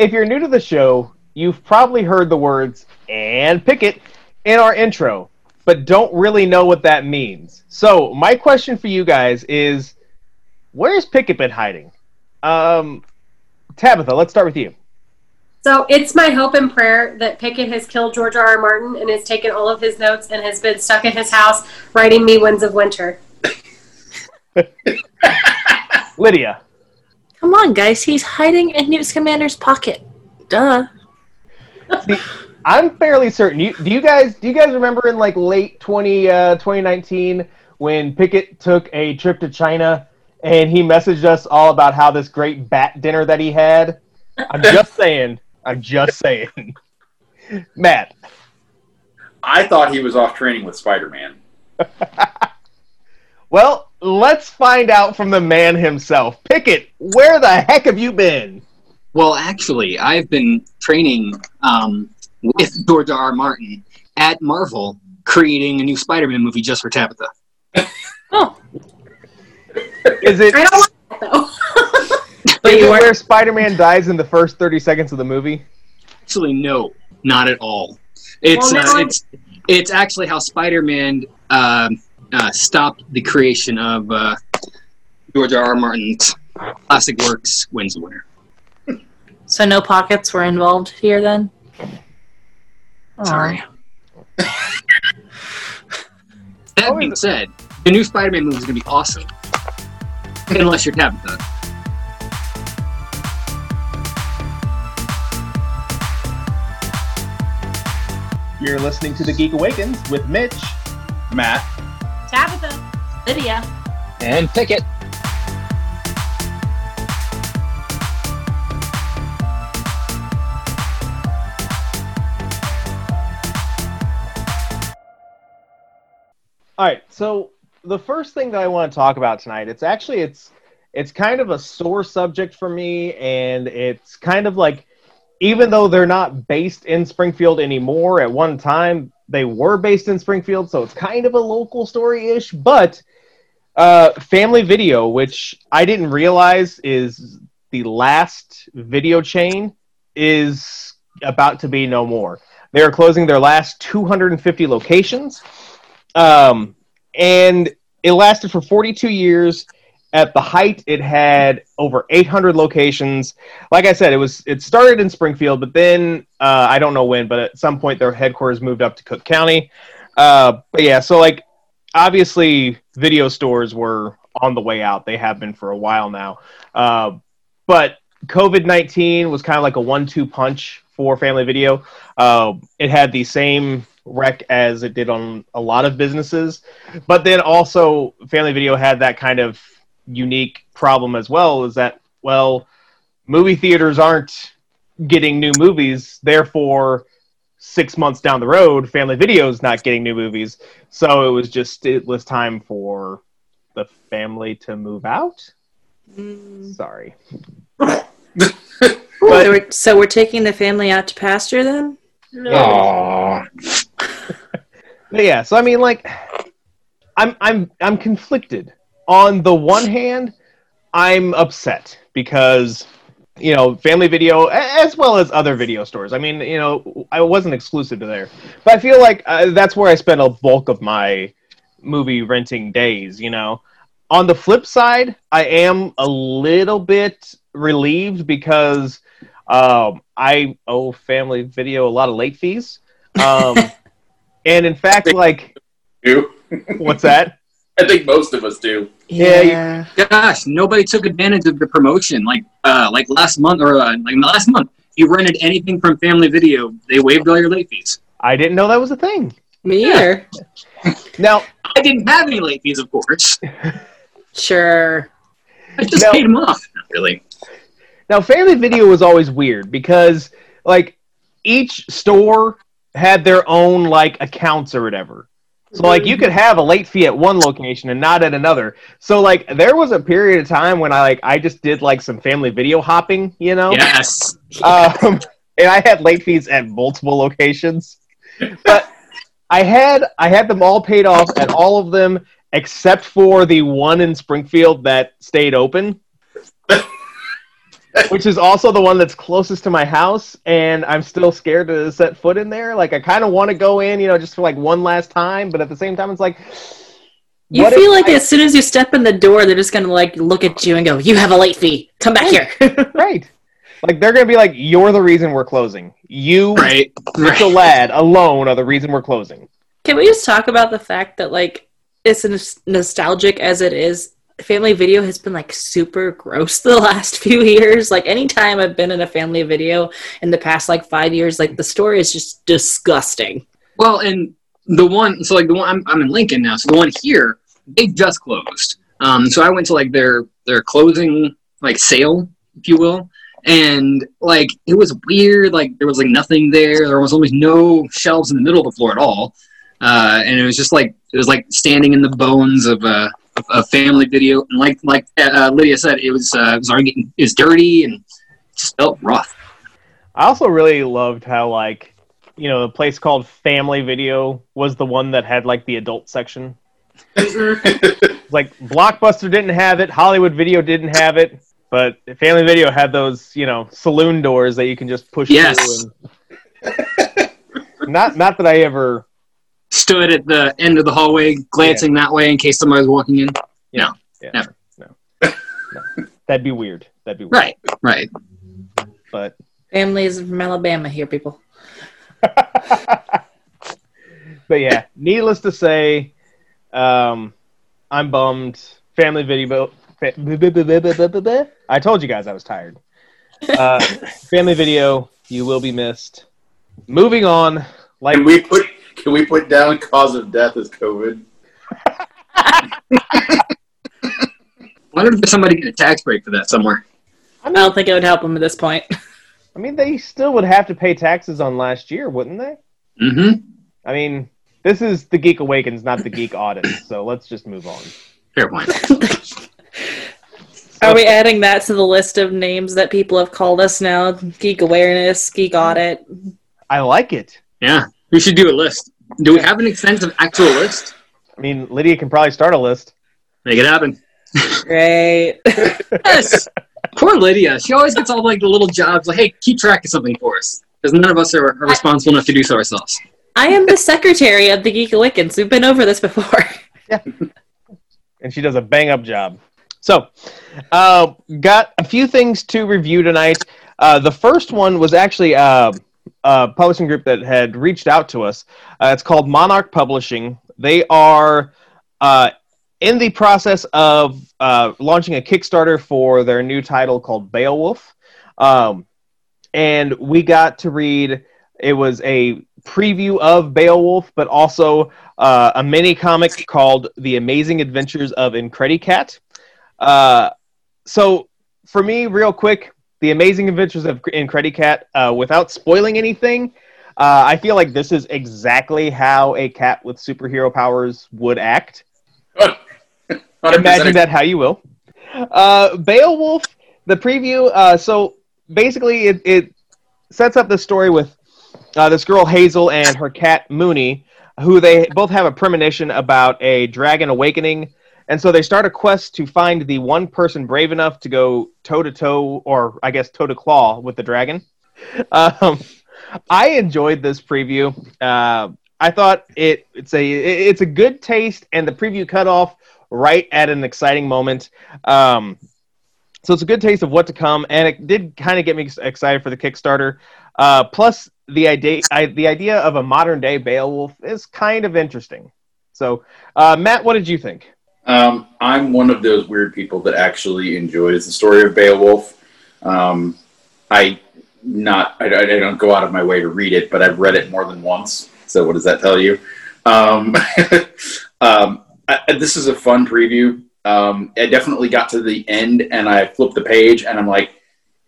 if you're new to the show, you've probably heard the words and Pickett in our intro, but don't really know what that means. So, my question for you guys is where's Pickett been hiding? Um, Tabitha, let's start with you. So it's my hope and prayer that Pickett has killed George R. R. Martin and has taken all of his notes and has been stuck in his house writing me Winds of Winter. Lydia. Come on, guys. He's hiding in Newt commander's pocket. Duh. See, I'm fairly certain. You, do you guys do you guys remember in like late 20, uh, 2019 when Pickett took a trip to China and he messaged us all about how this great bat dinner that he had? I'm just saying. I'm just saying. Matt. I thought he was off training with Spider Man. well, let's find out from the man himself. Pickett, where the heck have you been? Well, actually, I've been training um, with George R. R. Martin at Marvel, creating a new Spider-Man movie just for Tabitha. oh, is it? I don't want that though. is it where Spider-Man dies in the first thirty seconds of the movie? Actually, no, not at all. It's Well, uh, it's it's actually how Spider-Man um uh, stopped the creation of uh, George R. R. Martin's classic works, Wins the Winner. so no pockets were involved here then? Aw. Sorry. that being said, the new Spider-Man movie is going to be awesome. Unless you're Tabitha. You're listening to the Geek Awakens with Mitch, Matt, Tabitha. Lydia. And Pickett. All right, so the first thing that I want to talk about tonight, it's actually it's it's kind of a sore subject for me and it's kind of like even though they're not based in Springfield anymore, at one time they were based in Springfield, so it's kind of a local story-ish, but uh, Family Video, which I didn't realize is the last video chain, is about to be no more. They are closing their last 250 locations. Um, and it lasted for 42 years. At the height, it had over 800 locations. Like I said, it was it started in Springfield, but then uh, I don't know when, but at some point their headquarters moved up to Cook County. Uh, but yeah, so like obviously video stores were on the way out. They have been for a while now. Uh, but COVID 19 was kind of like a one two punch for Family Video. Uh, it had the same wreck as it did on a lot of businesses, but then also Family Video had that kind of unique problem as well is that, well, movie theaters aren't getting new movies, therefore, six months down the road, Family Video's not getting new movies. So it was just, it was time for the family to move out. Mm. Sorry. so, we're, so we're taking the family out to pasture then? Aww. But yeah, so I mean, like, I'm I'm I'm conflicted. On the one hand, I'm upset because you know Family Video, as well as other video stores. I mean, you know, I wasn't exclusive to there, but I feel like uh, that's where I spend a bulk of my movie renting days. You know, on the flip side, I am a little bit relieved because um, I owe Family Video a lot of late fees. Um, and in fact, like, You? what's that? I think most of us do. Yeah, you- Gosh, nobody took advantage of the promotion. Like, uh, like last month or uh, like last month, you rented anything from Family Video, they waived all your late fees. I didn't know that was a thing. Me either. Now, I didn't have any late fees, of course. Sure. I just No. paid them off. Not really. now, Family Video was always weird because, like, each store had their own like accounts or whatever. So, like, you could have a late fee at one location and not at another. So, like, there was a period of time when I like I just did like some Family Video hopping, you know. Yes. um, and I had late fees at multiple locations, but I had I had them all paid off at all of them except for the one in Springfield that stayed open. Which is also the one that's closest to my house, and I'm still scared to set foot in there. Like I kind of want to go in, you know, just for like one last time, but at the same time, it's like. You feel like I- as soon as you step in the door, they're just gonna like look at you and go, "You have a late fee. Come back here." right? Like they're gonna be like, "You're the reason we're closing. You, Right. Mitchell Right. Lad, alone are the reason we're closing." Can we just talk about the fact that like it's nos- nostalgic as it is, family video has been like super gross the last few years. Like anytime I've been in a family video in the past like five years, like the story is just disgusting. Well, and the one, so like the one, I'm, I'm in Lincoln now. So the one here, they just closed. Um, so I went to like their their closing like sale, if you will, and like it was weird. Like there was like nothing there. There was almost no shelves in the middle of the floor at all, uh, and it was just like it was like standing in the bones of a, of a family video. And like like uh, Lydia said, it was uh, it was already getting it was dirty and just felt rough. I also really loved how like you know the place called Family Video was the one that had like the adult section. Like Blockbuster didn't have it, Hollywood Video didn't have it, but Family Video had those you know saloon doors that you can just push Yes. through. And... not not that I ever. Stood at the end of the hallway, glancing that way in case somebody was walking in. Yeah, Never. No. no. That'd be weird. That'd be weird. Right, right. But Families from Alabama here, people. but yeah, needless to say, um, I'm bummed. Family video. I told you guys I was tired. Uh, family video, you will be missed. Moving on, like Can we put can we put down cause of death as COVID? I wonder if somebody get a tax break for that somewhere. I don't think it would help them at this point. I mean, they still would have to pay taxes on last year, wouldn't they? Mm-hmm. I mean, this is the Geek Awakens, not the Geek Audit. So let's just move on. Fair point. Are we adding that to the list of names that people have called us now? Geek awareness, geek audit. I like it. Yeah, we should do a list. Do we have an extensive actual list? I mean, Lydia can probably start a list. Make it happen. Great. Yes. Poor Lydia. She always gets all like the little jobs. Like, hey, keep track of something for us, because none of us are, are responsible enough to do so ourselves. I am the secretary of the Geek Awakens. We've been over this before. yeah. and she does a bang up job. So, uh, got a few things to review tonight. Uh, the first one was actually uh, a publishing group that had reached out to us. Uh, it's called Monarch Publishing. They are uh, in the process of uh, launching a Kickstarter for their new title called Beowulf. Um, and we got to read, it was a preview of Beowulf, but also uh, a mini comic called The Amazing Adventures of Incredicat. Uh, so, for me, real quick, The Amazing Adventures of Incredicat, uh, without spoiling anything, uh, I feel like this is exactly how a cat with superhero powers would act. 100% Imagine that how you will. Uh, Beowulf, the preview. Uh, so basically, it, it sets up the story with uh, this girl Hazel and her cat Mooney, who they both have a premonition about a dragon awakening, and so they start a quest to find the one person brave enough to go toe to toe, or I guess toe to claw with the dragon. Um, I enjoyed this preview. Uh, I thought it it's a it's a good taste, and the preview cut off right at an exciting moment. Um, so it's a good taste of what to come, and it did kind of get me excited for the Kickstarter. Uh, plus, the idea I, the idea of a modern day Beowulf is kind of interesting. So, uh, Matt, what did you think? Um, I'm one of those weird people that actually enjoys the story of Beowulf. Um, I not I, I don't go out of my way to read it, but I've read it more than once. So what does that tell you? Um, um, I, this is a fun preview. Um, I definitely got to the end and I flipped the page and I'm like,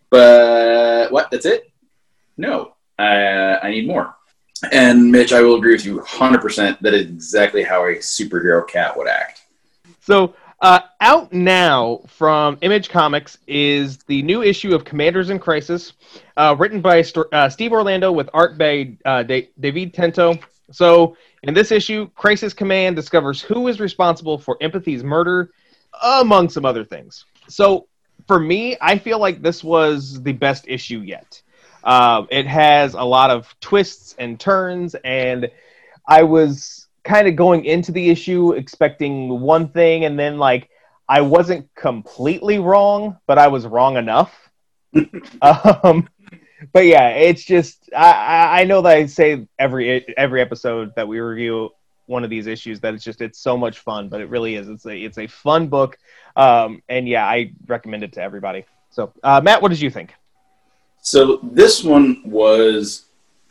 but what? That's it? No, uh, I need more. And Mitch, I will agree with you 100% that is exactly how a superhero cat would act. So, uh, out now from Image Comics is the new issue of Commanders in Crisis, uh, written by St- uh, Steve Orlando with art by uh, Da- Davide Tinto. So, in this issue, Crisis Command discovers who is responsible for Empathy's murder, among some other things. So, for me, I feel like this was the best issue yet. Uh, it has a lot of twists and turns, and I was kind of going into the issue expecting one thing, and then like I wasn't completely wrong, but I was wrong enough. um, but yeah, it's just I, I know that I say every every episode that we review one of these issues that it's just it's so much fun, but it really is. It's a it's a fun book, um, and yeah, I recommend it to everybody. So, uh, Matt, what did you think? So this one was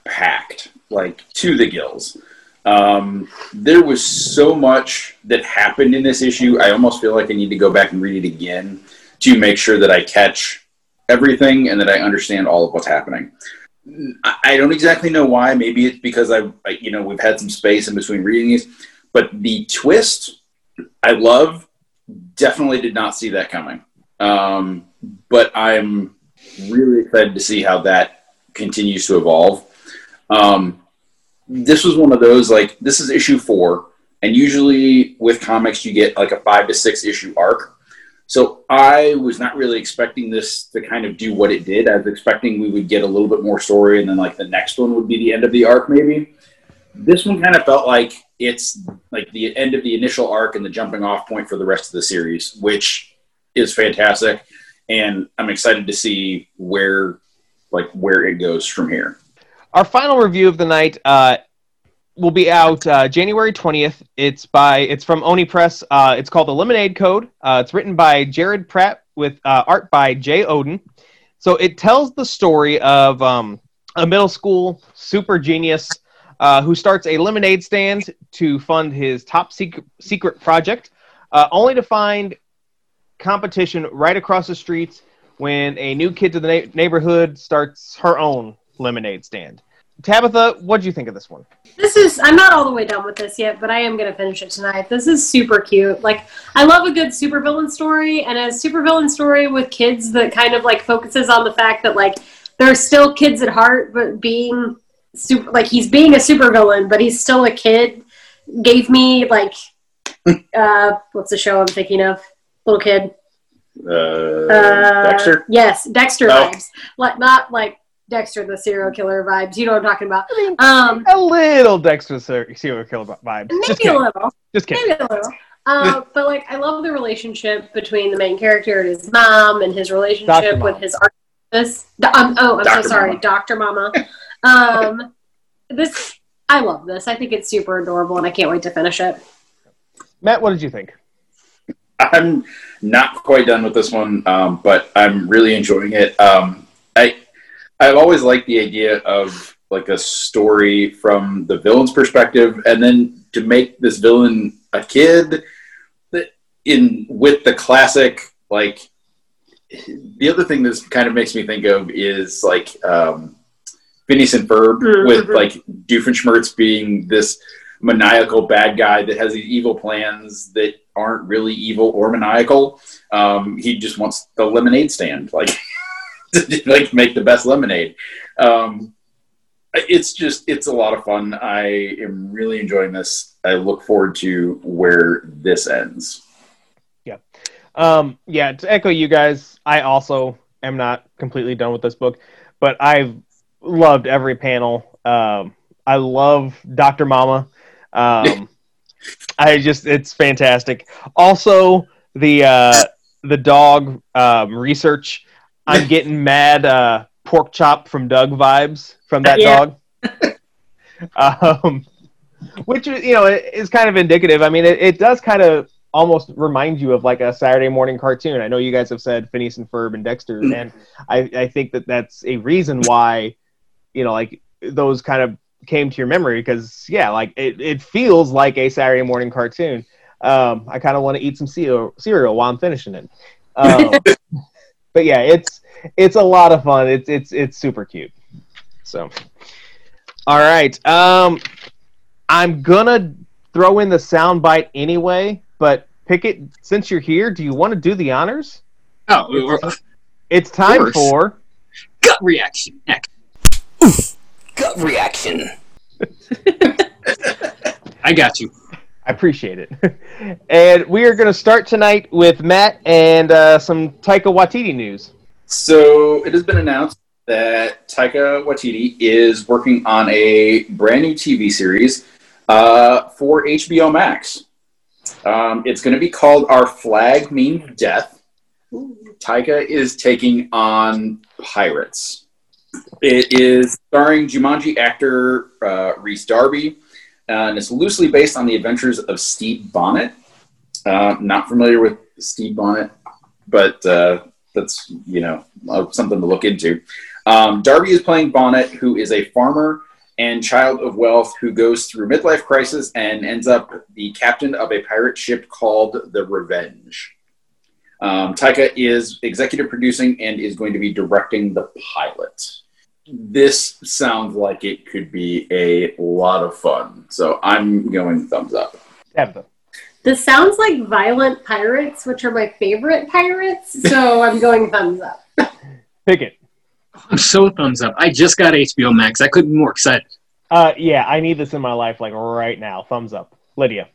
packed, like to the gills. Um, there was so much that happened in this issue. I almost feel like I need to go back and read it again to make sure that I catch everything and that I understand all of what's happening. I don't exactly know why. Maybe it's because I, you know, we've had some space in between reading these, but the twist I love. Definitely did not see that coming. Um, but I'm really excited to see how that continues to evolve. Um, this was one of those like this is issue four, and usually with comics you get like a five to six issue arc. So I was not really expecting this to kind of do what it did. I was expecting we would get a little bit more story, and then like the next one would be the end of the arc, maybe. This one kind of felt like it's like the end of the initial arc and the jumping off point for the rest of the series, which is fantastic. And I'm excited to see where like where it goes from here. Our final review of the night uh, will be out uh, January twentieth. It's by it's from Oni Press. Uh, it's called the Lemonade Code. Uh, it's written by Jared Pratt with uh, art by Jay Odjick. So it tells the story of um, a middle school super genius uh, who starts a lemonade stand to fund his top secret, secret project, only to find competition right across the street when a new kid to the na- neighborhood starts her own lemonade stand. Tabitha, what do you think of this one? This is I'm not all the way done with this yet, but I am gonna finish it tonight. This is super cute. Like I love a good supervillain story and a supervillain story with kids that kind of like focuses on the fact that like they're still kids at heart, but being super like he's being a supervillain, but he's still a kid. Gave me like uh what's the show I'm thinking of? Little kid. Uh, Uh, Dexter. Yes, Dexter Oh. vibes. Like not like Dexter the serial killer vibes. You know what I'm talking about. I mean, Um a little Dexter ser- serial killer vibes. Just maybe a kidding. little. Just kidding. Maybe a little. Uh, but like, I love the relationship between the main character and his mom, and his relationship with his artist. Do- um, oh, I'm Dr. so sorry, Mama. Doctor Mama. Um, this, I love this. I think it's super adorable, and I can't wait to finish it. Matt, what did you think? I'm not quite done with this one, um, but I'm really enjoying it. Um, I I've always liked the idea of like a story from the villain's perspective, and then to make this villain a kid in with the classic like the other thing that kind of makes me think of is like um, Phineas and Ferb Mhm. with like Doofenshmirtz being this maniacal bad guy that has these evil plans that aren't really evil or maniacal. Um, he just wants the lemonade stand, like to like make the best lemonade. Um, it's just it's a lot of fun. I am really enjoying this. I look forward to where this ends. Yeah, um, yeah, to echo you guys, I also am not completely done with this book, but I've loved every panel. Um, I love Dr. Mama. Um, I just, it's fantastic. Also, the, uh, the dog, um, research. I'm getting mad, uh, pork chop from Doug vibes from that Yeah. dog. um, which, you know, is kind of indicative. I mean, it, it does kind of almost remind you of like a Saturday morning cartoon. I know you guys have said Phineas and Ferb and Dexter, and I, I think that that's a reason why, you know, like those kind of came to your memory because yeah, like it, it feels like a Saturday morning cartoon. Um, I kind of want to eat some cereal, cereal while I'm finishing it. Um, but yeah, it's it's a lot of fun. It's it's it's super cute. So, all right, um, I'm gonna throw in the soundbite anyway. But Pickett, since you're here, do you want to do the honors? Oh, we're- It's time for gut reaction. Heck, Gut reaction. I got you. I appreciate it. and we are going to start tonight with Matt and uh, some Taika Waititi news. So it has been announced that Taika Waititi is working on a brand new TV series uh, for HBO Max. Um, it's going to be called Our Flag Means Death. Taika is taking on pirates. It is starring Jumanji actor uh, Rhys Darby, and it's loosely based on the adventures of Stede Bonnet. Uh, not familiar with Stede Bonnet, but uh, that's you know uh, something to look into. Um, Darby is playing Bonnet, who is a farmer and child of wealth who goes through midlife crisis and ends up the captain of a pirate ship called the Revenge. Um, Taika is executive producing and is going to be directing the pilot. This sounds like it could be a lot of fun, so I'm going thumbs up. Tabitha. This sounds like Violent Pirates, which are my favorite pirates, so I'm going thumbs up. Pickett. I'm so thumbs up. I just got HBO Max. I couldn't be more excited. Uh, yeah, I need this in my life like right now. Thumbs up. Lydia.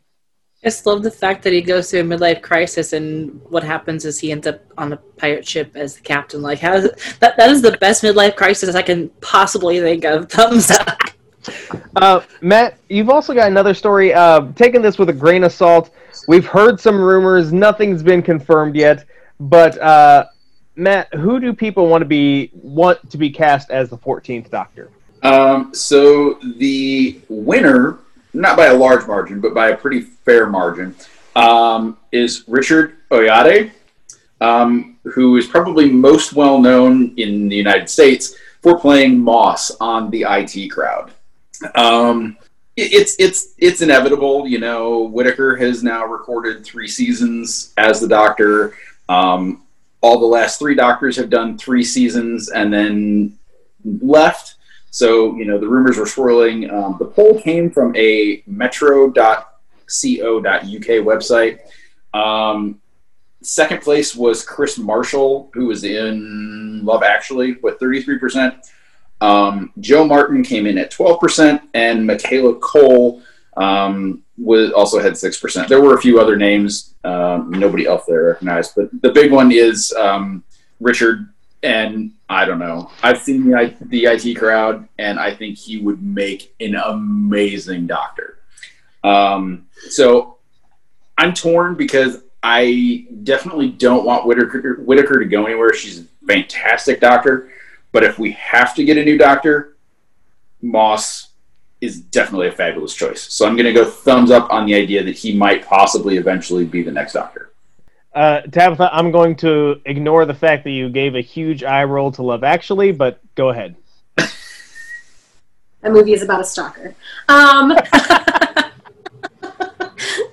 I just love the fact that he goes through a midlife crisis, and what happens is he ends up on a pirate ship as the captain. Like, how is it, that? That is the best midlife crisis I can possibly think of. Thumbs up. Uh, Matt, you've also got another story. Uh, taking this with a grain of salt, we've heard some rumors. Nothing's been confirmed yet. But uh, Matt, who do people want to be want to be cast as the Fourteenth Doctor? Um, so the winner, not by a large margin, but by a pretty fair margin, um, is Richard Ayoade, um, who is probably most well known in the United States for playing Moss on the IT Crowd. Um, it- it's it's it's inevitable, you know. Whittaker has now recorded three seasons as the Doctor. Um, all the last three Doctors have done three seasons and then left. So, you know, the rumors were swirling. Um, the poll came from a metro.co.uk website. Um, second place was Chris Marshall, who was in Love Actually, with 33%. Um, Jo Martin came in at 12%, and Michaela Coel um, was also had 6%. There were a few other names, um, nobody else there recognized, but the big one is um, Richard and I don't know. I've seen the, the IT crowd, and I think he would make an amazing doctor. Um, so I'm torn because I definitely don't want Whittaker, Whittaker to go anywhere. She's a fantastic doctor, but if we have to get a new doctor, Moss is definitely a fabulous choice. So I'm going to go thumbs up on the idea that he might possibly eventually be the next doctor. Uh, Tabitha, I'm going to ignore the fact that you gave a huge eye roll to Love Actually, but go ahead. That movie is about a stalker. Um,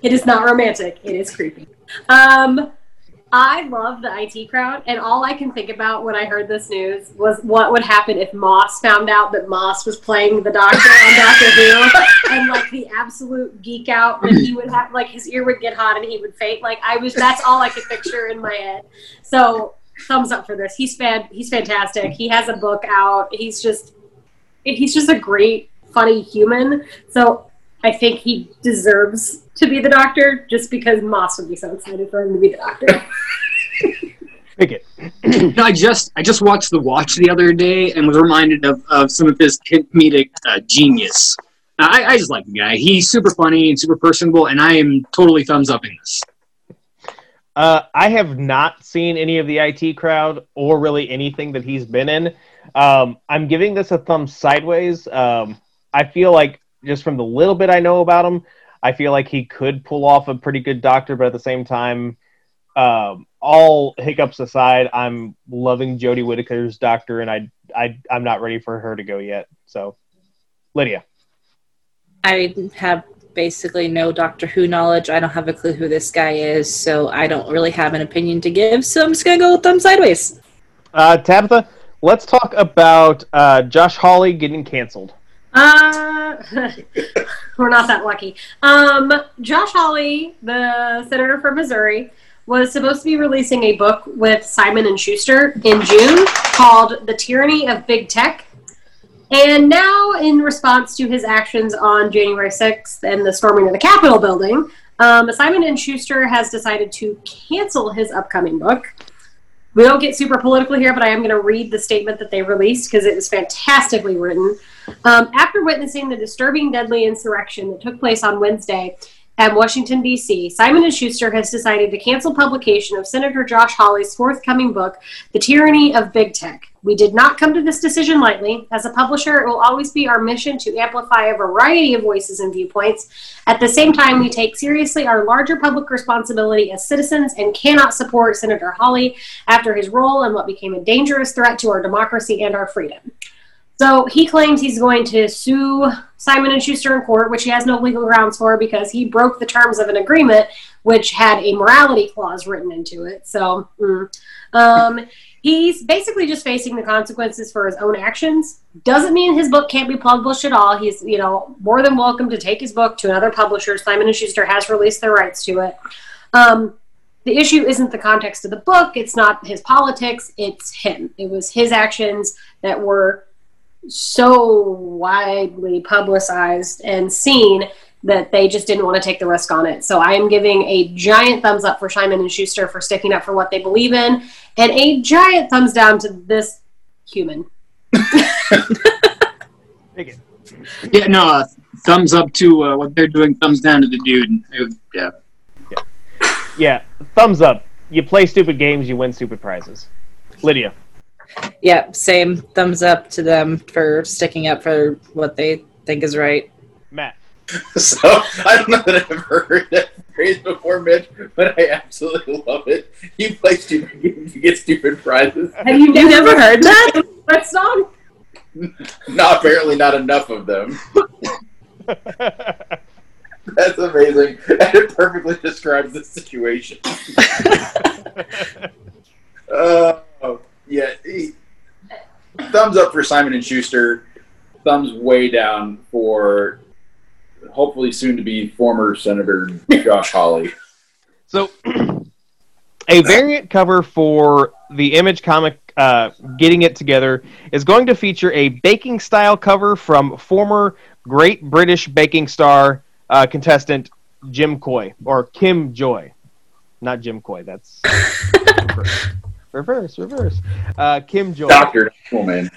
it is not romantic. It is creepy. Um, I love the IT crowd, and all I can think about when I heard this news was what would happen if Moss found out that Moss was playing the Doctor on Doctor Who, and like the absolute geek out that he would have, like his ear would get hot and he would faint. Like I was, that's all I could picture in my head. So thumbs up for this. He's fan, he's fantastic. He has a book out. He's just he's just a great, funny human. So I think he deserves to be the doctor just because Moss would be so excited for him to be the doctor. Pickett. No, I just I just watched The Watch the other day and was reminded of, of some of his comedic uh, genius. I, I just like the guy. He's super funny and super personable, and I am totally thumbs up in this. Uh, I have not seen any of the IT crowd or really anything that he's been in. Um, I'm giving this a thumb sideways. Um, I feel like just from the little bit I know about him, I feel like he could pull off a pretty good doctor, but at the same time, um, all hiccups aside, I'm loving Jodie Whittaker's doctor, and I, I, I'm not ready for her to go yet. So, Lydia. I have basically no Doctor Who knowledge. I don't have a clue who this guy is, so I don't really have an opinion to give. So I'm just gonna go with thumb sideways. Uh, Tabitha, let's talk about uh, Josh Hawley getting canceled. Uh, we're not that lucky. Um, Josh Hawley, the senator from Missouri, was supposed to be releasing a book with Simon and Schuster in June called "The Tyranny of Big Tech," And now, in response to his actions on January 6th and the storming of the Capitol building, um, Simon and Schuster has decided to cancel his upcoming book. We don't get super political here, but I am going to read the statement that they released because it was fantastically written. Um, after witnessing the disturbing, deadly insurrection that took place on Wednesday at Washington, D.C., Simon & Schuster has decided to cancel publication of Senator Josh Hawley's forthcoming book, The Tyranny of Big Tech. We did not come to this decision lightly. As a publisher, it will always be our mission to amplify a variety of voices and viewpoints. At the same time, we take seriously our larger public responsibility as citizens and cannot support Senator Hawley after his role in what became a dangerous threat to our democracy and our freedom. So he claims he's going to sue Simon and Schuster in court, which he has no legal grounds for because he broke the terms of an agreement which had a morality clause written into it. So mm. um, he's basically just facing the consequences for his own actions. Doesn't mean his book can't be published at all. He's you know more than welcome to take his book to another publisher. Simon and Schuster has released their rights to it. Um, the issue isn't the context of the book. It's not his politics. It's him. It was his actions that were so widely publicized and seen that they just didn't want to take the risk on it. So I am giving a giant thumbs up for Simon and Schuster for sticking up for what they believe in, and a giant thumbs down to this human. Yeah, no, uh, thumbs up to uh, what they're doing. Thumbs down to the dude. It- yeah. Yeah, thumbs up. You play stupid games, you win stupid prizes. Lydia. Yeah, same. Thumbs up to them for sticking up for what they think is right. Matt. So I don't know that I've ever heard that phrase before, Mitch, but I absolutely love it. You play stupid games, you get stupid prizes. Have you You never heard that? that song? No, apparently not enough of them. That's amazing. And it perfectly describes the situation. Uh, yeah. he- thumbs up for Simon and Schuster. Thumbs way down for hopefully soon to be former Senator Josh Hawley. So, a variant cover for the Image comic uh, Getting It Together is going to feature a baking style cover from former Great British Baking Star uh, contestant Jim Coy, or Kim Joy. Not Jim Coy, that's. reverse, reverse. reverse. Uh, Kim Joy. Doctor, woman.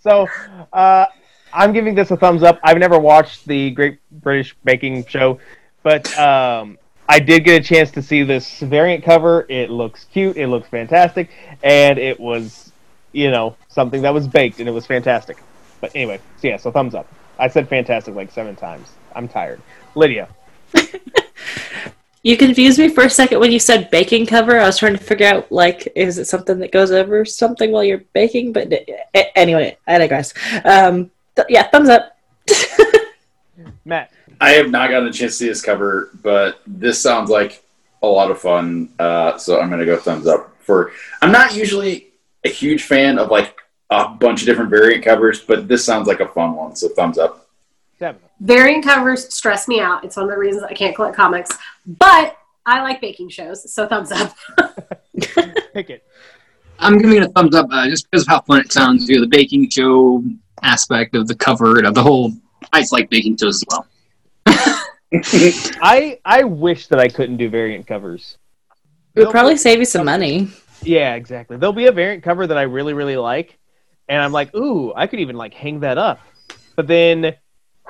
So, uh, I'm giving this a thumbs up. I've never watched the Great British Baking Show, but um, I did get a chance to see this variant cover. It looks cute. It looks fantastic, and it was, you know, something that was baked, and it was fantastic. But anyway, so yeah, so thumbs up. I said fantastic like seven times. I'm tired. Lydia. You confused me for a second when you said baking cover. I was trying to figure out, like, is it something that goes over something while you're baking? But a- anyway, I digress. Um, th- yeah, thumbs up. Matt. I have not gotten a chance to see this cover, but this sounds like a lot of fun. Uh, so I'm going to go thumbs up for. I'm not usually a huge fan of like a bunch of different variant covers, but this sounds like a fun one. So thumbs up. Seven. Variant covers stress me out. It's one of the reasons I can't collect comics. But I like baking shows, so thumbs up. Pickett. I'm giving it a thumbs up uh, just because of how fun it sounds. You know, the baking show aspect of the cover and of the whole. I just like baking shows as well. I I wish that I couldn't do variant covers. It would probably save you some money. Yeah, exactly. There'll be a variant cover that I really, really like, and I'm like, ooh, I could even like hang that up. But then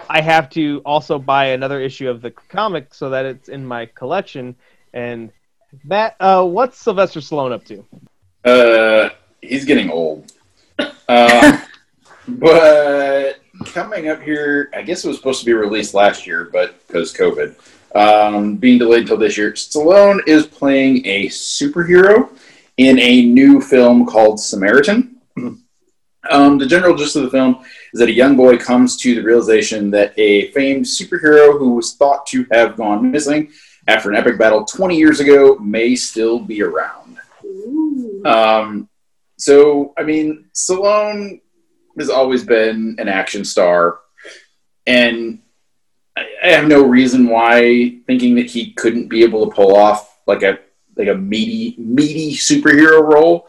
I have to also buy another issue of the comic so that it's in my collection. And Matt, uh, what's Sylvester Stallone up to? Uh, he's getting old. Uh, but coming up here, I guess it was supposed to be released last year, but because COVID, um, being delayed until this year. Stallone is playing a superhero in a new film called Samaritan. Um, the general gist of the film is that a young boy comes to the realization that a famed superhero who was thought to have gone missing after an epic battle 20 years ago may still be around. Um, so, I mean, Stallone has always been an action star, and I, I have no reason why thinking that he couldn't be able to pull off like a like a meaty meaty superhero role.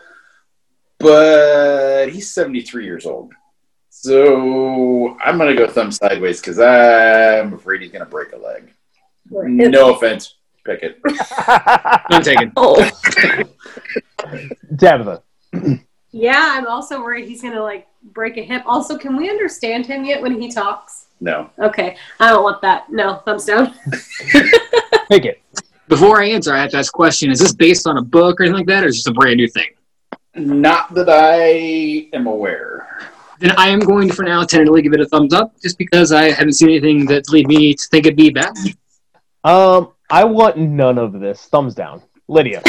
But he's seventy three years old, So I'm gonna go thumb sideways because I'm afraid he's gonna break a leg. No offense, Pickett. I'm taken. Oh, Tabitha. Yeah, I'm also worried he's gonna like break a hip. Also, can we understand him yet when he talks? No. Okay, I don't want that. No, thumbs down. Pickett. Before I answer, I have to ask a question. Is this based on a book or anything like that, or is this a brand new thing? Not that I am aware. Then I am going to, for now, tentatively give it a thumbs up, just because I haven't seen anything that lead me to think it'd be bad. Um, I want none of this. Thumbs down. Lydia.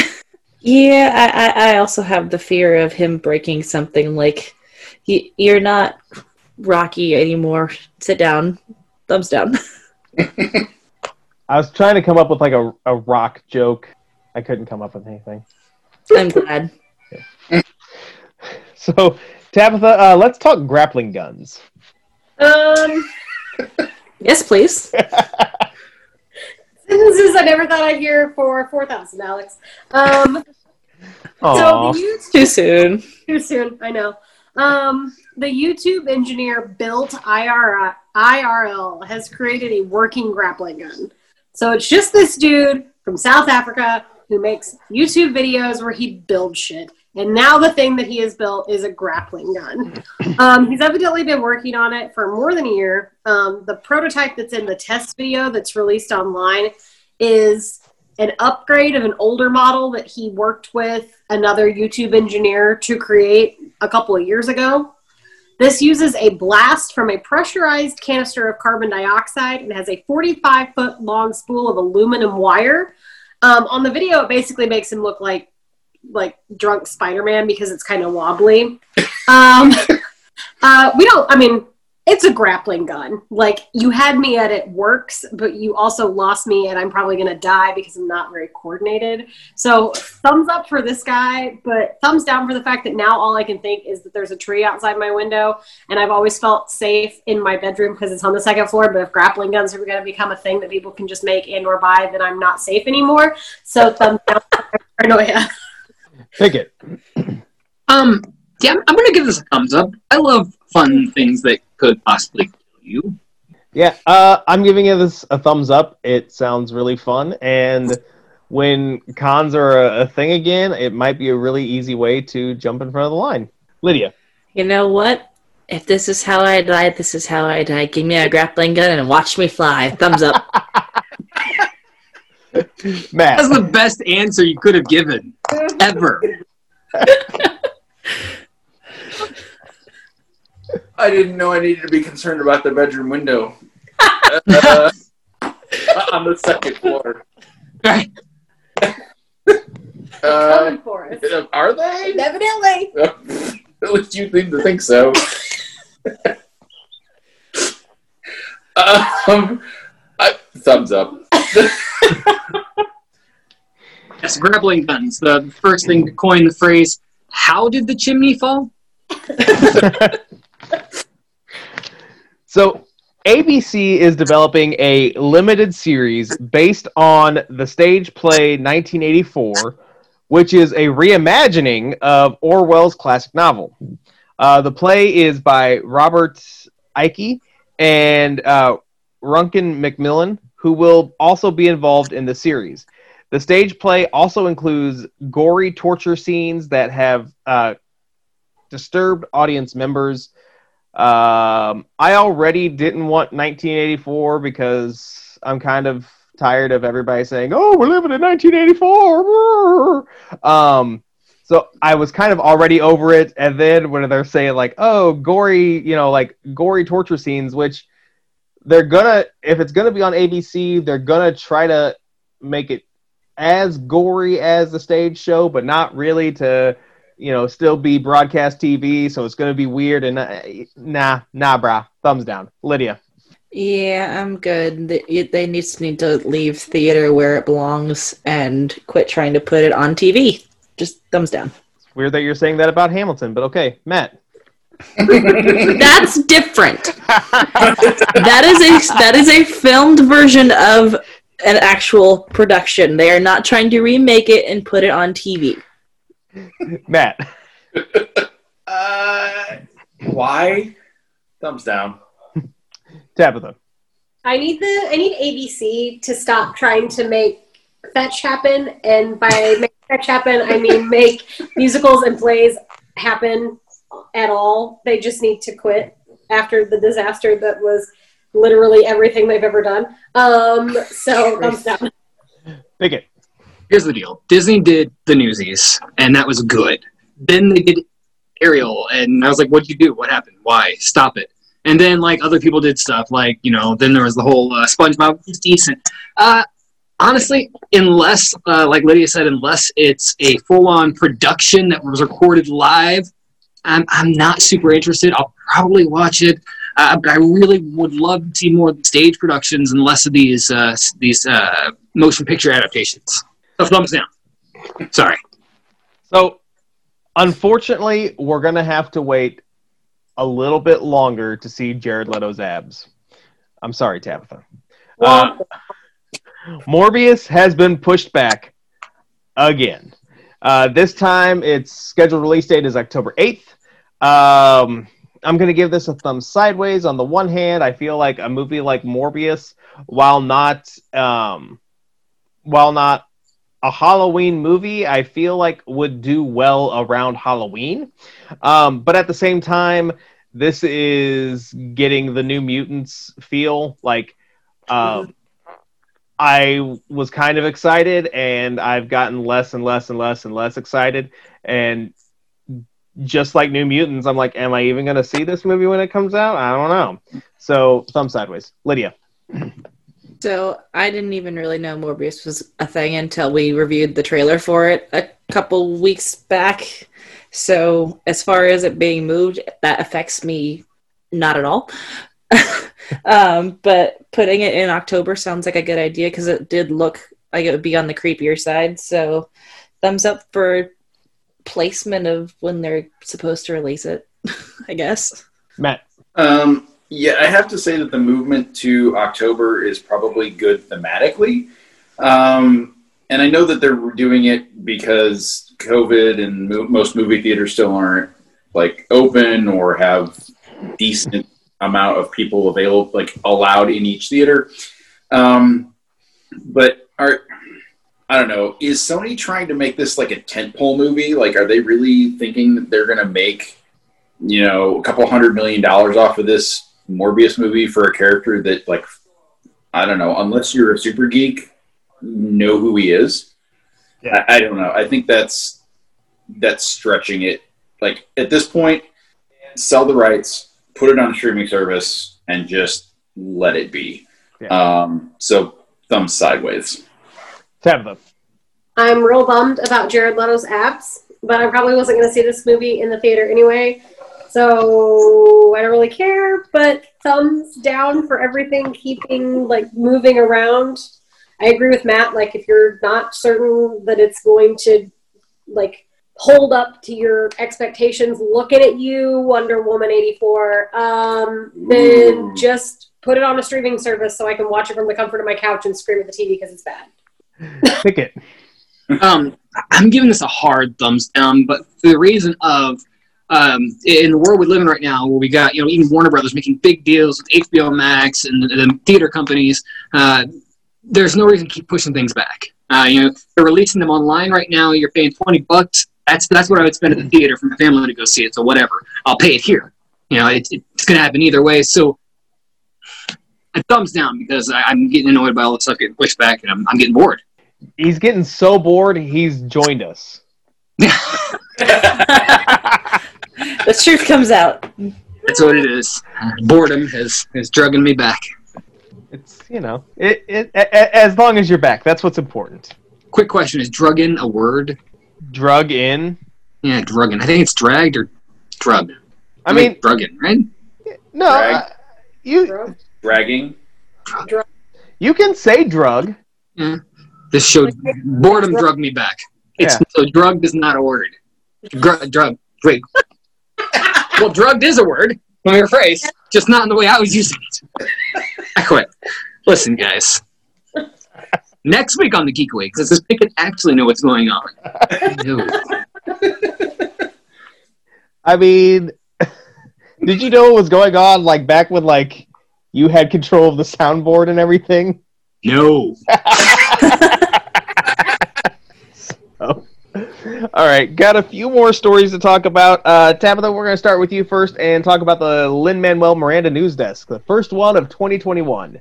yeah. I, I, I also have the fear of him breaking something. Like, y- you're not Rocky anymore. Sit down. Thumbs down. I was trying to come up with like a, a rock joke. I couldn't come up with anything. I'm glad. So, Tabitha, uh, let's talk grappling guns. Um, Yes, please. sentences I never thought I'd hear for four thousand, Alex. Um, Aw. so the YouTube Too soon. too soon. I know. Um, the YouTube engineer built IR, IRL has created a working grappling gun. So it's just this dude from South Africa who makes YouTube videos where he builds shit. And now the thing that he has built is a grappling gun. Um, he's evidently been working on it for more than a year. Um, the prototype that's in the test video that's released online is an upgrade of an older model that he worked with another YouTube engineer to create a couple of years ago. This uses a blast from a pressurized canister of carbon dioxide and has a 45 foot long spool of aluminum wire. Um, on the video, it basically makes him look like like drunk Spider-Man because it's kind of wobbly. Um, uh, we don't. I mean, it's a grappling gun. Like you had me at it works, but you also lost me, and I'm probably gonna die because I'm not very coordinated. So thumbs up for this guy, but thumbs down for the fact that now all I can think is that there's a tree outside my window, and I've always felt safe in my bedroom because it's on the second floor. But if grappling guns are to become a thing that people can just make and or buy, then I'm not safe anymore. So thumbs down for paranoia. Pickett. Um, yeah, I'm, I'm gonna give this a thumbs up. I love fun things that could possibly kill you. Yeah, uh, I'm giving it this a thumbs up. It sounds really fun, and when cons are a, a thing again, it might be a really easy way to jump in front of the line. Lydia. You know what? If this is how I die, this is how I die. Give me a grappling gun and watch me fly. Thumbs up. Matt. That's the best answer you could have given ever. I didn't know I needed to be concerned about the bedroom window. Uh, on the second floor. Right. Uh, for us. are they? Evidently. At least you seem to think so. um, I, thumbs up. Yes, grappling guns. The first thing to coin the phrase, how did the chimney fall? So, ABC is developing a limited series based on the stage play 1984, which is a reimagining of Orwell's classic novel. Uh, the play is by Robert Icke and uh, Duncan Macmillan, who will also be involved in the series. The stage play also includes gory torture scenes that have uh, disturbed audience members. Um, I already didn't want 1984 because I'm kind of tired of everybody saying, "Oh, we're living in 1984." Um, so I was kind of already over it, and then when they're saying like, "Oh, gory," you know, like gory torture scenes, which they're gonna, if it's gonna be on ABC, they're gonna try to make it as gory as the stage show, but not really to you know, still be broadcast TV, so it's going to be weird. And uh, nah, nah, brah. Thumbs down. Lydia. Yeah, I'm good. They, they just need to leave theater where it belongs and quit trying to put it on TV. Just thumbs down. It's weird that you're saying that about Hamilton, but okay, Matt. That's different. that is a that is a filmed version of an actual production. They are not trying to remake it and put it on TV. Matt. Uh, why? Thumbs down. Tabitha. I need the I need ABC to stop trying to make fetch happen, and by make fetch happen, I mean make musicals and plays happen at all. They just need to quit after the disaster that was literally everything they've ever done. Um, so thumbs down. Pickett. Here's the deal: Disney did the Newsies, and that was good. Then they did Ariel, and I was like, "What'd you do? What happened? Why? Stop it!" And then like other people did stuff, like you know, then there was the whole uh, SpongeBob, which is decent. Uh, honestly, unless, uh, like Lydia said, unless it's a full-on production that was recorded live, I'm I'm not super interested. I'll probably watch it. Uh, but I really would love to see more stage productions and less of these uh, these uh, motion picture adaptations. So thumbs down. Sorry. So, unfortunately, we're going to have to wait a little bit longer to see Jared Leto's abs. I'm sorry, Tabitha. Uh, Morbius has been pushed back again. Uh, this time, its scheduled release date is October 8th. Um, I'm going to give this a thumb sideways. On the one hand, I feel like a movie like Morbius, while not um, while not a Halloween movie, I feel like would do well around Halloween. Um, but at the same time, this is getting the New Mutants feel. Like, um, I was kind of excited, and I've gotten less and less and less and less excited. And just like New Mutants, I'm like, am I even going to see this movie when it comes out? I don't know. So, thumb sideways. Lydia. So I didn't even really know Morbius was a thing until we reviewed the trailer for it a couple weeks back. So as far as it being moved, that affects me not at all. um, but putting it in October sounds like a good idea because it did look like it would be on the creepier side. So thumbs up for placement of when they're supposed to release it, I guess. Matt. Um, yeah, I have to say that the movement to October is probably good thematically. Um, and I know that they're doing it because COVID and mo- most movie theaters still aren't like open or have decent amount of people available, like allowed in each theater. Um, but are I don't know. Is Sony trying to make this like a tentpole movie? Like, are they really thinking that they're going to make, you know, a couple hundred million dollars off of this Morbius movie for a character that, like, I don't know, unless you're a super geek, know who he is. Yeah. I, I don't know. I think that's that's stretching it. Like at this point, sell the rights, put it on a streaming service, and just let it be. Yeah. Um, so thumbs sideways. Tabitha. I'm real bummed about Jared Leto's abs, but I probably wasn't going to see this movie in the theater anyway. So I don't really care, but thumbs down for everything keeping like moving around. I agree with Matt. Like, if you're not certain that it's going to like hold up to your expectations, looking at you, Wonder Woman 84, um, then Ooh. just put it on a streaming service so I can watch it from the comfort of my couch and scream at the TV because it's bad. Pickett. Um, I'm giving this a hard thumbs down, but for the reason of um, in the world we live in right now, where we got you know even Warner Brothers making big deals with HBO Max and the, the theater companies, uh, there's no reason to keep pushing things back. Uh, you know, they're releasing them online right now. You're paying twenty bucks. That's that's what I would spend at the theater for my family to go see it. So whatever, I'll pay it here. You know, it, it's going to happen either way. So. A thumbs down because I, I'm getting annoyed by all the stuff getting pushed back, and I'm, I'm getting bored. He's getting so bored, he's joined us. the truth comes out. That's what it is. Boredom has is drugging me back. It's, you know, it, it, a, a- as long as you're back, that's what's important. Quick question: Is drugging a word? Drug in. Yeah, drugging. I think it's dragged or drug. I mean, drugging, right? no, Drag. uh, you Bro. Dragging. you can say drug. This show boredom drugged me back. It's Yeah. so drugged is not a word. Gr- drug. Wait. well, drugged is a word. From your phrase, just not in the way I was using it. I quit. Listen, guys. Next week on the Geek Week, does this Pickett actually know what's going on? No. I mean, Did you know what was going on like back when like you had control of the soundboard and everything? No. So, all right, got a few more stories to talk about. Uh, Tabitha, we're going to start with you first and talk about the Lin Manuel Miranda news desk, the first one of 2021.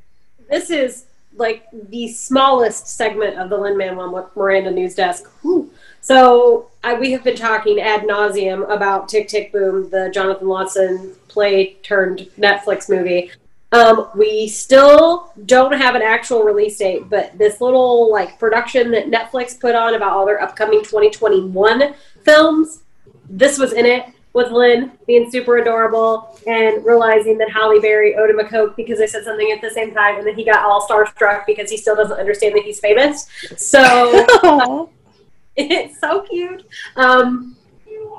This is like the smallest segment of the Lin Manuel Miranda news desk. Whew. So I, we have been talking ad nauseum about Tick Tick Boom, the Jonathan Watson play turned Netflix movie. Um, we still don't have an actual release date, but this little like production that Netflix put on about all their upcoming 2021 films, this was in it with Lin being super adorable and realizing that Halle Berry owed him a coke because they said something at the same time, and then he got all starstruck because he still doesn't understand that he's famous. So it's so cute. Um,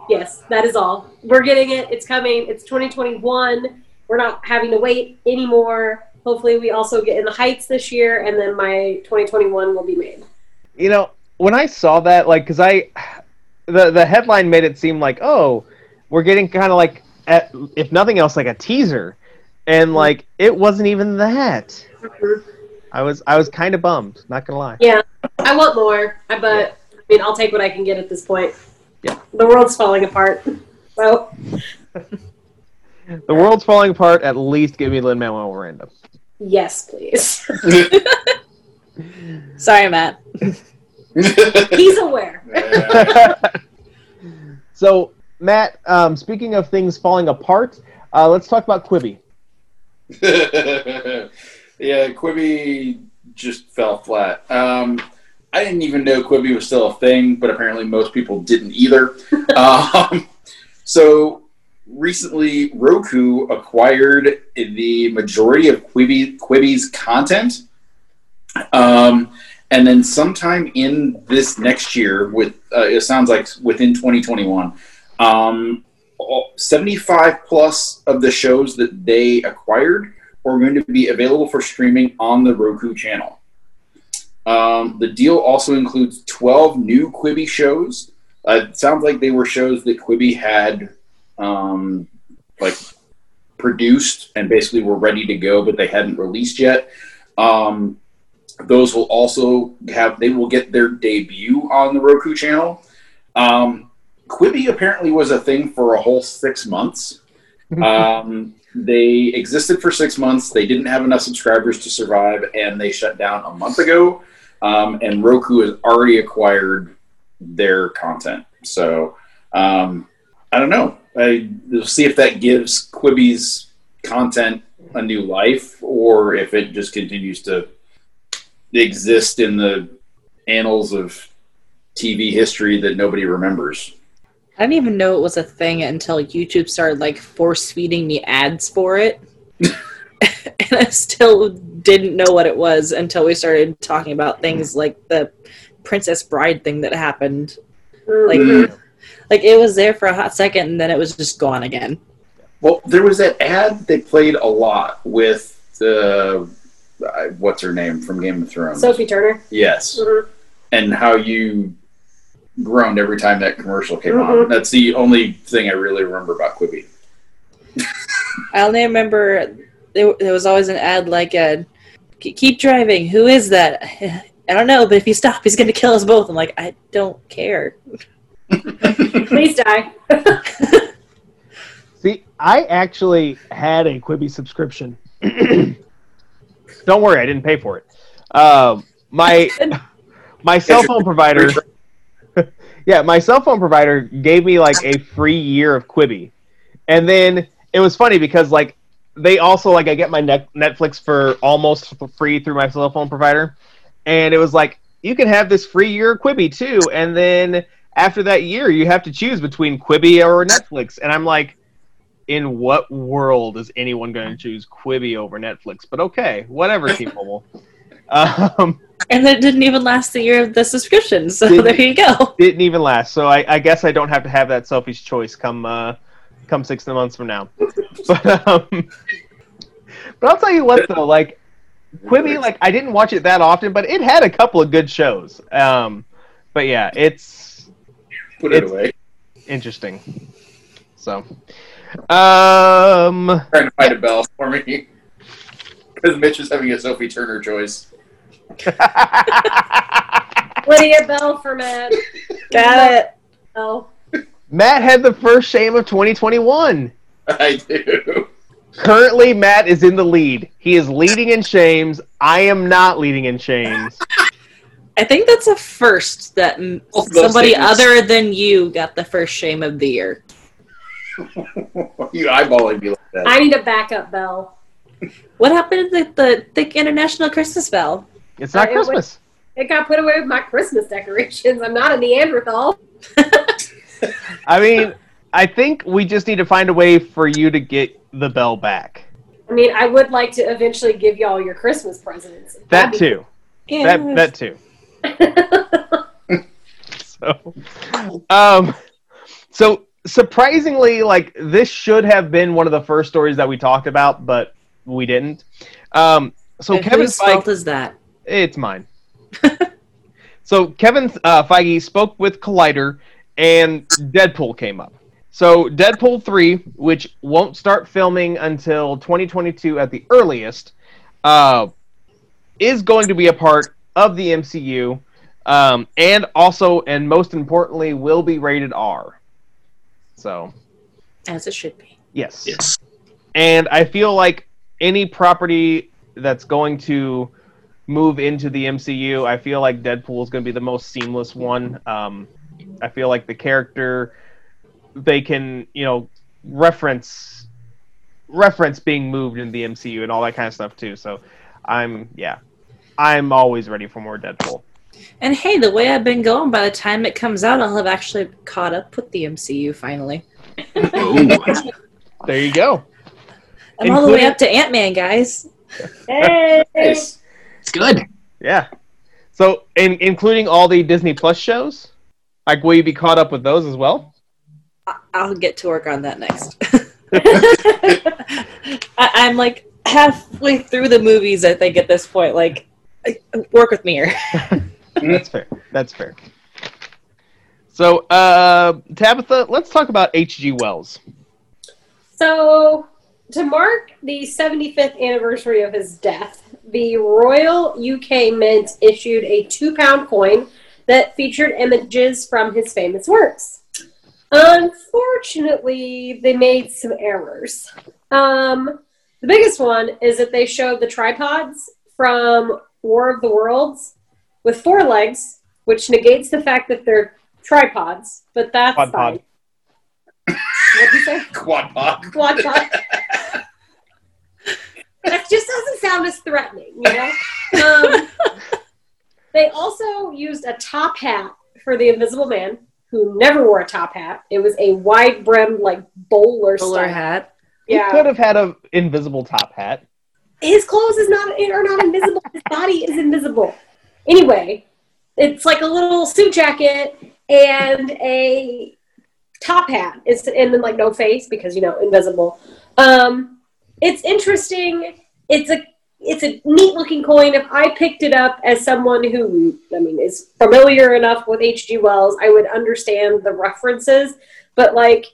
yes, that is all. We're getting it. It's coming. It's 2021 we're not having to wait anymore. Hopefully, we also get in the heights this year, and then my 2021 will be made. You know, when I saw that, like, because I, the the headline made it seem like, oh, we're getting kind of like, at, if nothing else, like a teaser, and mm-hmm. like it wasn't even that. Mm-hmm. I was I was kind of bummed, not gonna lie. Yeah, I want more, I- but I mean, I'll take what I can get at this point. Yeah. the world's falling apart. So The world's falling apart. At least give me Lin Manuel Miranda. yes, please. Sorry, Matt. He's aware. so, Matt, um, speaking of things falling apart, uh, let's talk about Quibi. yeah, Quibi just fell flat. Um, I didn't even know Quibi was still a thing, but apparently most people didn't either. um, so recently, Roku acquired the majority of Quibi Quibi's content. Um, and then sometime in this next year, with uh, it sounds like within 2021, um, 75 plus of the shows that they acquired are going to be available for streaming on the Roku channel. Um, the deal also includes 12 new Quibi shows. Uh, it sounds like they were shows that Quibi had um, like produced and basically were ready to go, but they hadn't released yet. Um, those will also have they will get their debut on the Roku channel. Um, Quibi apparently was a thing for a whole six months. Um, they existed for six months. They didn't have enough subscribers to survive, and they shut down a month ago. Um, and Roku has already acquired their content. So um, I don't know. I, we'll see if that gives Quibi's content a new life, or if it just continues to exist in the annals of TV history that nobody remembers. I didn't even know it was a thing until YouTube started like force feeding me ads for it. and I still didn't know what it was until we started talking about things like the Princess Bride thing that happened. Like Mhm. Like it was there for a hot second and then it was just gone again. Well, there was that ad they played a lot with the uh, what's her name from Game of Thrones. Sophie Turner. Yes, Mhm. and how you groaned every time that commercial came on. Mhm. That's the only thing I really remember about Quibi. I only remember there, there was always an ad like uh, "Ke- keep driving. Who is that? I don't know, but if you stop, he's going to kill us both. I'm like, I don't care. Please die. See, I actually had a Quibi subscription. Don't worry, I didn't pay for it. Um, my my cell phone provider, yeah, my cell phone provider gave me like a free year of Quibi, and then it was funny because like they also like I get my net- Netflix for almost free through my cell phone provider, and it was like you can have this free year of Quibi too, and then after that year you have to choose between Quibi or Netflix, and I'm like in what world is anyone going to choose Quibi over Netflix? But okay, whatever, T-Mobile. Um, And it didn't even last the year of the subscription, so there you go. didn't even last, so I, I guess I don't have to have that selfish choice come uh, come six months from now. But um, but I'll tell you what though, like Quibi, like I didn't watch it that often, but it had a couple of good shows. Um, but yeah, it's Put it It's- away. interesting. So, Um, Trying to find a bell for me. Because Mitch is having a Sophie Turner choice. Lydia Bell for Matt. Got it. Oh, Matt had the first shame of 2021. I do. Currently, Matt is in the lead. He is leading in shames. I am not leading in shames. I think that's a first that Both somebody statements. other than you got the first shame of the year. you eyeballing me like that. I need a backup bell. What happened to the, the thick international Christmas bell? It's not Uh, it Christmas. It got put away with my Christmas decorations. I'm not a Neanderthal. I mean, I think we just need to find a way for you to get the bell back. I mean, I would like to eventually give y'all your Christmas presents. That That'd too. That that too. So, um, so surprisingly, like this should have been one of the first stories that we talked about, but we didn't. Um, so And Kevin whose Feige, fault is that? it's mine. so Kevin uh, Feige spoke with Collider, and Deadpool came up. So Deadpool three, which won't start filming until 2022 at the earliest, uh, is going to be a part of the MCU, um, and also, and most importantly, will be rated R. So As it should be. yes, Yes. and I feel like any property that's going to move into the MCU, I feel like Deadpool is going to be the most seamless one. Um, I feel like the character they can, you know, reference reference being moved in the MCU and all that kind of stuff too. So I'm yeah, I'm always ready for more Deadpool. And hey, the way I've been going, by the time it comes out, I'll have actually caught up with the MCU finally. There you go. I'm all the way up to Ant Man, guys. Hey! Nice. It's good. Yeah. So, in, including all the Disney Plus shows, like, will you be caught up with those as well? I- I'll get to work on that next. I- I'm like halfway through the movies, I think, at this point. Like, I- work with me here. That's fair. That's fair. So, uh, Tabitha, let's talk about H.G. Wells. So, to mark the 75th anniversary of his death, the Royal UK Mint issued a two pound coin that featured images from his famous works. Unfortunately, they made some errors. Um, the biggest one is that they showed the tripods from War of the Worlds with four legs, which negates the fact that they're tripods, but that's Quad fine. pod. What'd you say? Quad pod. Quad pod. that just doesn't sound as threatening, you know? Um, they also used a top hat for the Invisible Man, who never wore a top hat. It was a wide brimmed, like, bowler, Bowler style. hat. He Yeah. could have had an invisible top hat. His clothes is not are not invisible. His body is invisible. Anyway, it's like a little suit jacket and a top hat. It's and then like no face because you know invisible. Um, it's interesting. It's a it's a neat looking coin. If I picked it up as someone who I mean is familiar enough with H.G. Wells, I would understand the references. But like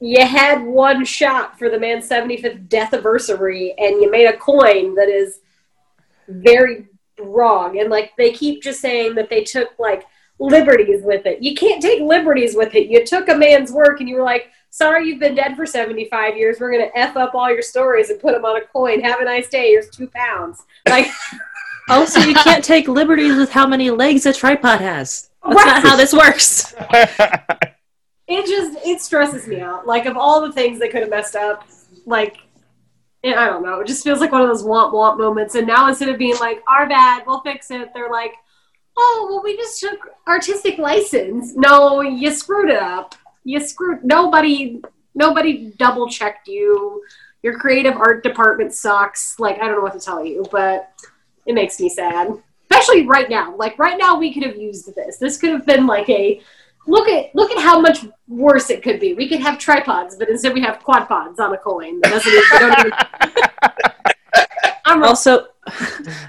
you had one shot for the man's 75th death anniversary and you made a coin that is very wrong. And like they keep just saying that they took like liberties with it. You can't take liberties with it. You took a man's work and you were like sorry you've been dead for 75 years. We're going to f up all your stories and put them on a coin. Have a nice day. Here's two pounds. Like Also, you can't take liberties with how many legs a tripod has. That's Right. not how this works. it just it stresses me out. Like of all the things they could have messed up, like I don't know. It just feels like one of those womp womp moments. And now instead of being like our bad, we'll fix it, they're like, oh well, we just took artistic license. No, you screwed it up. You screwed. Nobody nobody double checked you. Your creative art department sucks. Like I don't know what to tell you, but it makes me sad. Especially right now. Like right now, we could have used this. This could have been like a look at look at how much worse it could be. We could have tripods, but instead we have quad pods on a coin. That doesn't even, don't even- I'm. Also,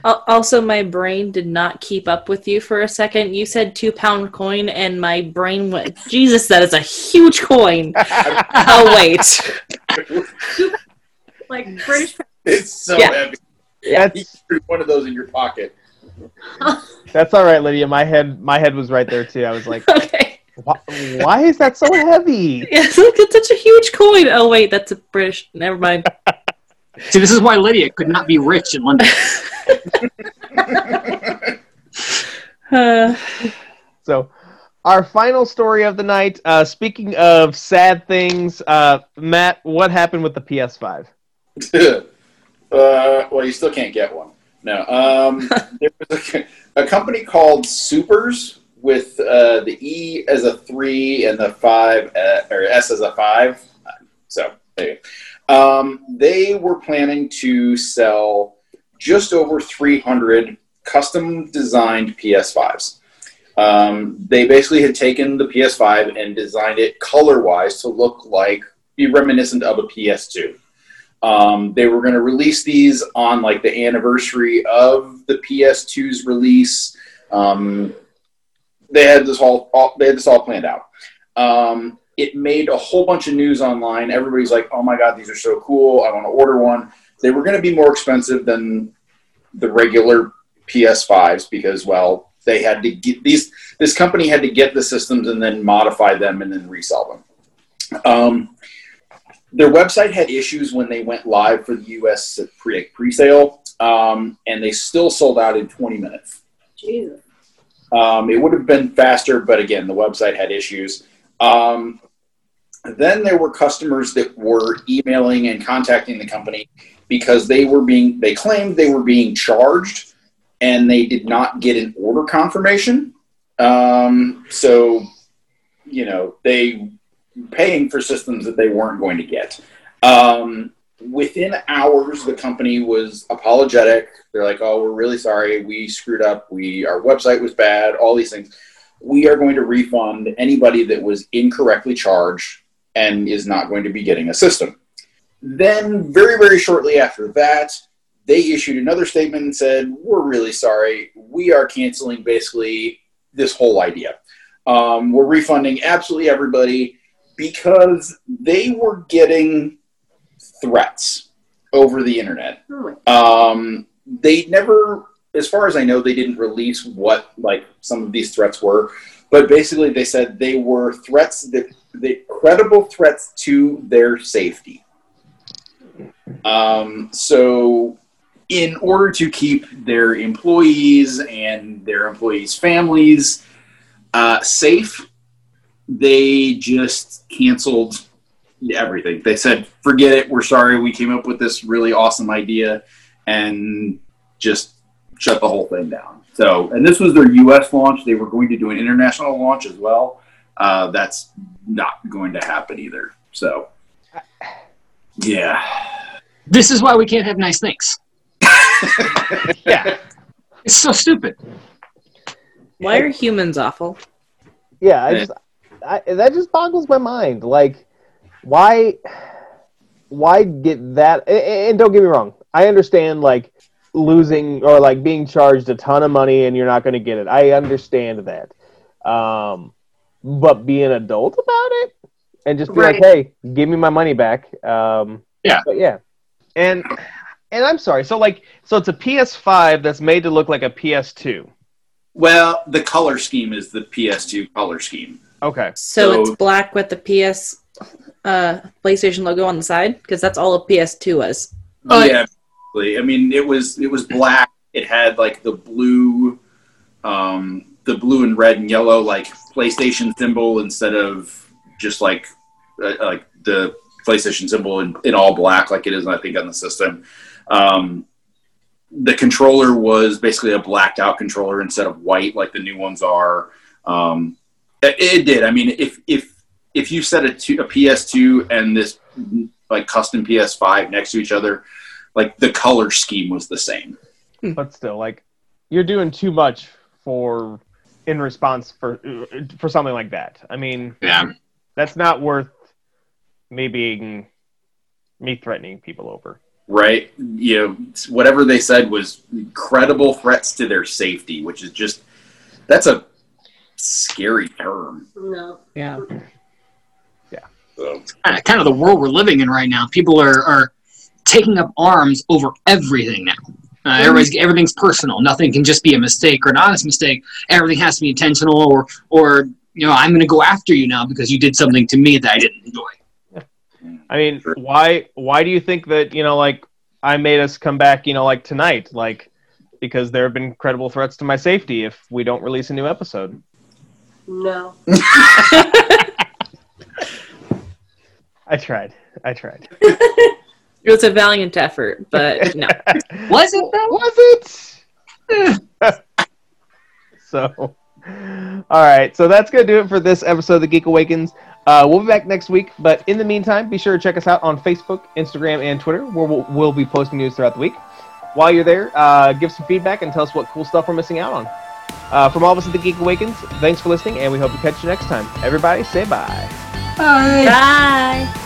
also, my brain did not keep up with you for a second. You said two pound coin, and my brain went, Jesus, that is a huge coin. oh, wait. like British. It's so Yeah. heavy. That's one of those in your pocket. that's all right, Lydia. My head my head was right there too. I was like, Okay. Why, why is that so heavy? Yes, look, it's such a huge coin. Oh, wait, that's a British. Never mind. See, this is why Lydia could not be rich in London. Uh, So, our final story of the night. Uh, speaking of sad things, uh, Matt, what happened with the PS5? uh, well, you still can't get one. No. Um, there was a, a company called Supers with uh, the E as a three and the five uh, or S as a five. So. Um, they were planning to sell just over 300 custom designed PS5s. Um, they basically had taken the PS5 and designed it color wise to look like, be reminiscent of a PS2. Um, they were going to release these on like the anniversary of the PS2's release. Um, they had this all, all they had this all planned out. Um, it made a whole bunch of news online. Everybody's like, "Oh my god, these are so cool! I want to order one." They were going to be more expensive than the regular PS5s because, well, they had to get these. This company had to get the systems and then modify them and then resell them. Um, their website had issues when they went live for the US pre pre-sale, um, and they still sold out in 20 minutes. Jesus. Um, it would have been faster, but again, the website had issues. Um, then there were customers that were emailing and contacting the company because they were being they claimed they were being charged and they did not get an order confirmation. Um, so, you know, they paying for systems that they weren't going to get. Um, within hours, the company was apologetic. They're like, "Oh, we're really sorry. We screwed up. We our website was bad. All these things. We are going to refund anybody that was incorrectly charged and is not going to be getting a system." Then, very very shortly after that, they issued another statement and said, "We're really sorry. We are canceling basically this whole idea. Um, we're refunding absolutely everybody." because they were getting threats over the internet. Oh Um, they never, as far as I know, they didn't release what like some of these threats were, but basically they said they were threats that the credible threats to their safety. Um, so, in order to keep their employees and their employees' families uh, safe, they just canceled everything. They said, "Forget it. We're sorry. We came up with this really awesome idea," and just shut the whole thing down. So, and this was their U.S. launch. They were going to do an international launch as well. Uh, that's not going to happen either. So, yeah. This is why we can't have nice things. Yeah, It's so stupid. why are humans awful? yeah. I just I, that just boggles my mind. Like, why, why get that? a- a- And don't get me wrong, I understand like losing or like being charged a ton of money and you're not going to get it. I understand that. Um, but be an adult about it and just be like, hey, give me my money back. Um, Yeah. But yeah, and and I'm sorry. So like, so it's a PS5 that's made to look like a PS2. Well, the color scheme is the PS2 color scheme. Okay. So, So- it's black with the PS uh, PlayStation logo on the side because that's all a PS2 was. Uh, yeah, basically. I mean, it was it was black. It had like the blue, um, the blue and red and yellow like PlayStation symbol instead of just like uh, like the PlayStation symbol in, in all black, like it is, I think, on the system. Um, the controller was basically a blacked out controller instead of white, like the new ones are. Um, it, it did. I mean, if if if you set a, two, a PS2 and this like custom PS5 next to each other, like the color scheme was the same. Hmm. but still like you're doing too much for in response for for something like that i mean Yeah. that's not worth me being me threatening people over right? You know, whatever they said was credible threats to their safety, which is just that's a scary term. No. Yeah. So, uh, kind of the world we're living in right now. People are, are taking up arms over everything now. Uh, everybody's everything's personal. Nothing can just be a mistake or an honest mistake. Everything has to be intentional, or or you know, I'm going to go after you now because you did something to me that I didn't enjoy. I mean, why why do you think that you know like I made us come back you know like tonight like because there have been credible threats to my safety if we don't release a new episode. No. I tried. I tried. It was a valiant effort, but no. Was it though? Was it? so, all right. So that's going to do it for this episode of The Geek Awakens. Uh, we'll be back next week. But in the meantime, be sure to check us out on Facebook, Instagram, and Twitter, where we'll, we'll be posting news throughout the week. While you're there, uh, give some feedback and tell us what cool stuff we're missing out on. Uh, from all of us at The Geek Awakens, thanks for listening, and we hope to catch you next time. Everybody, say bye. Bye. Bye.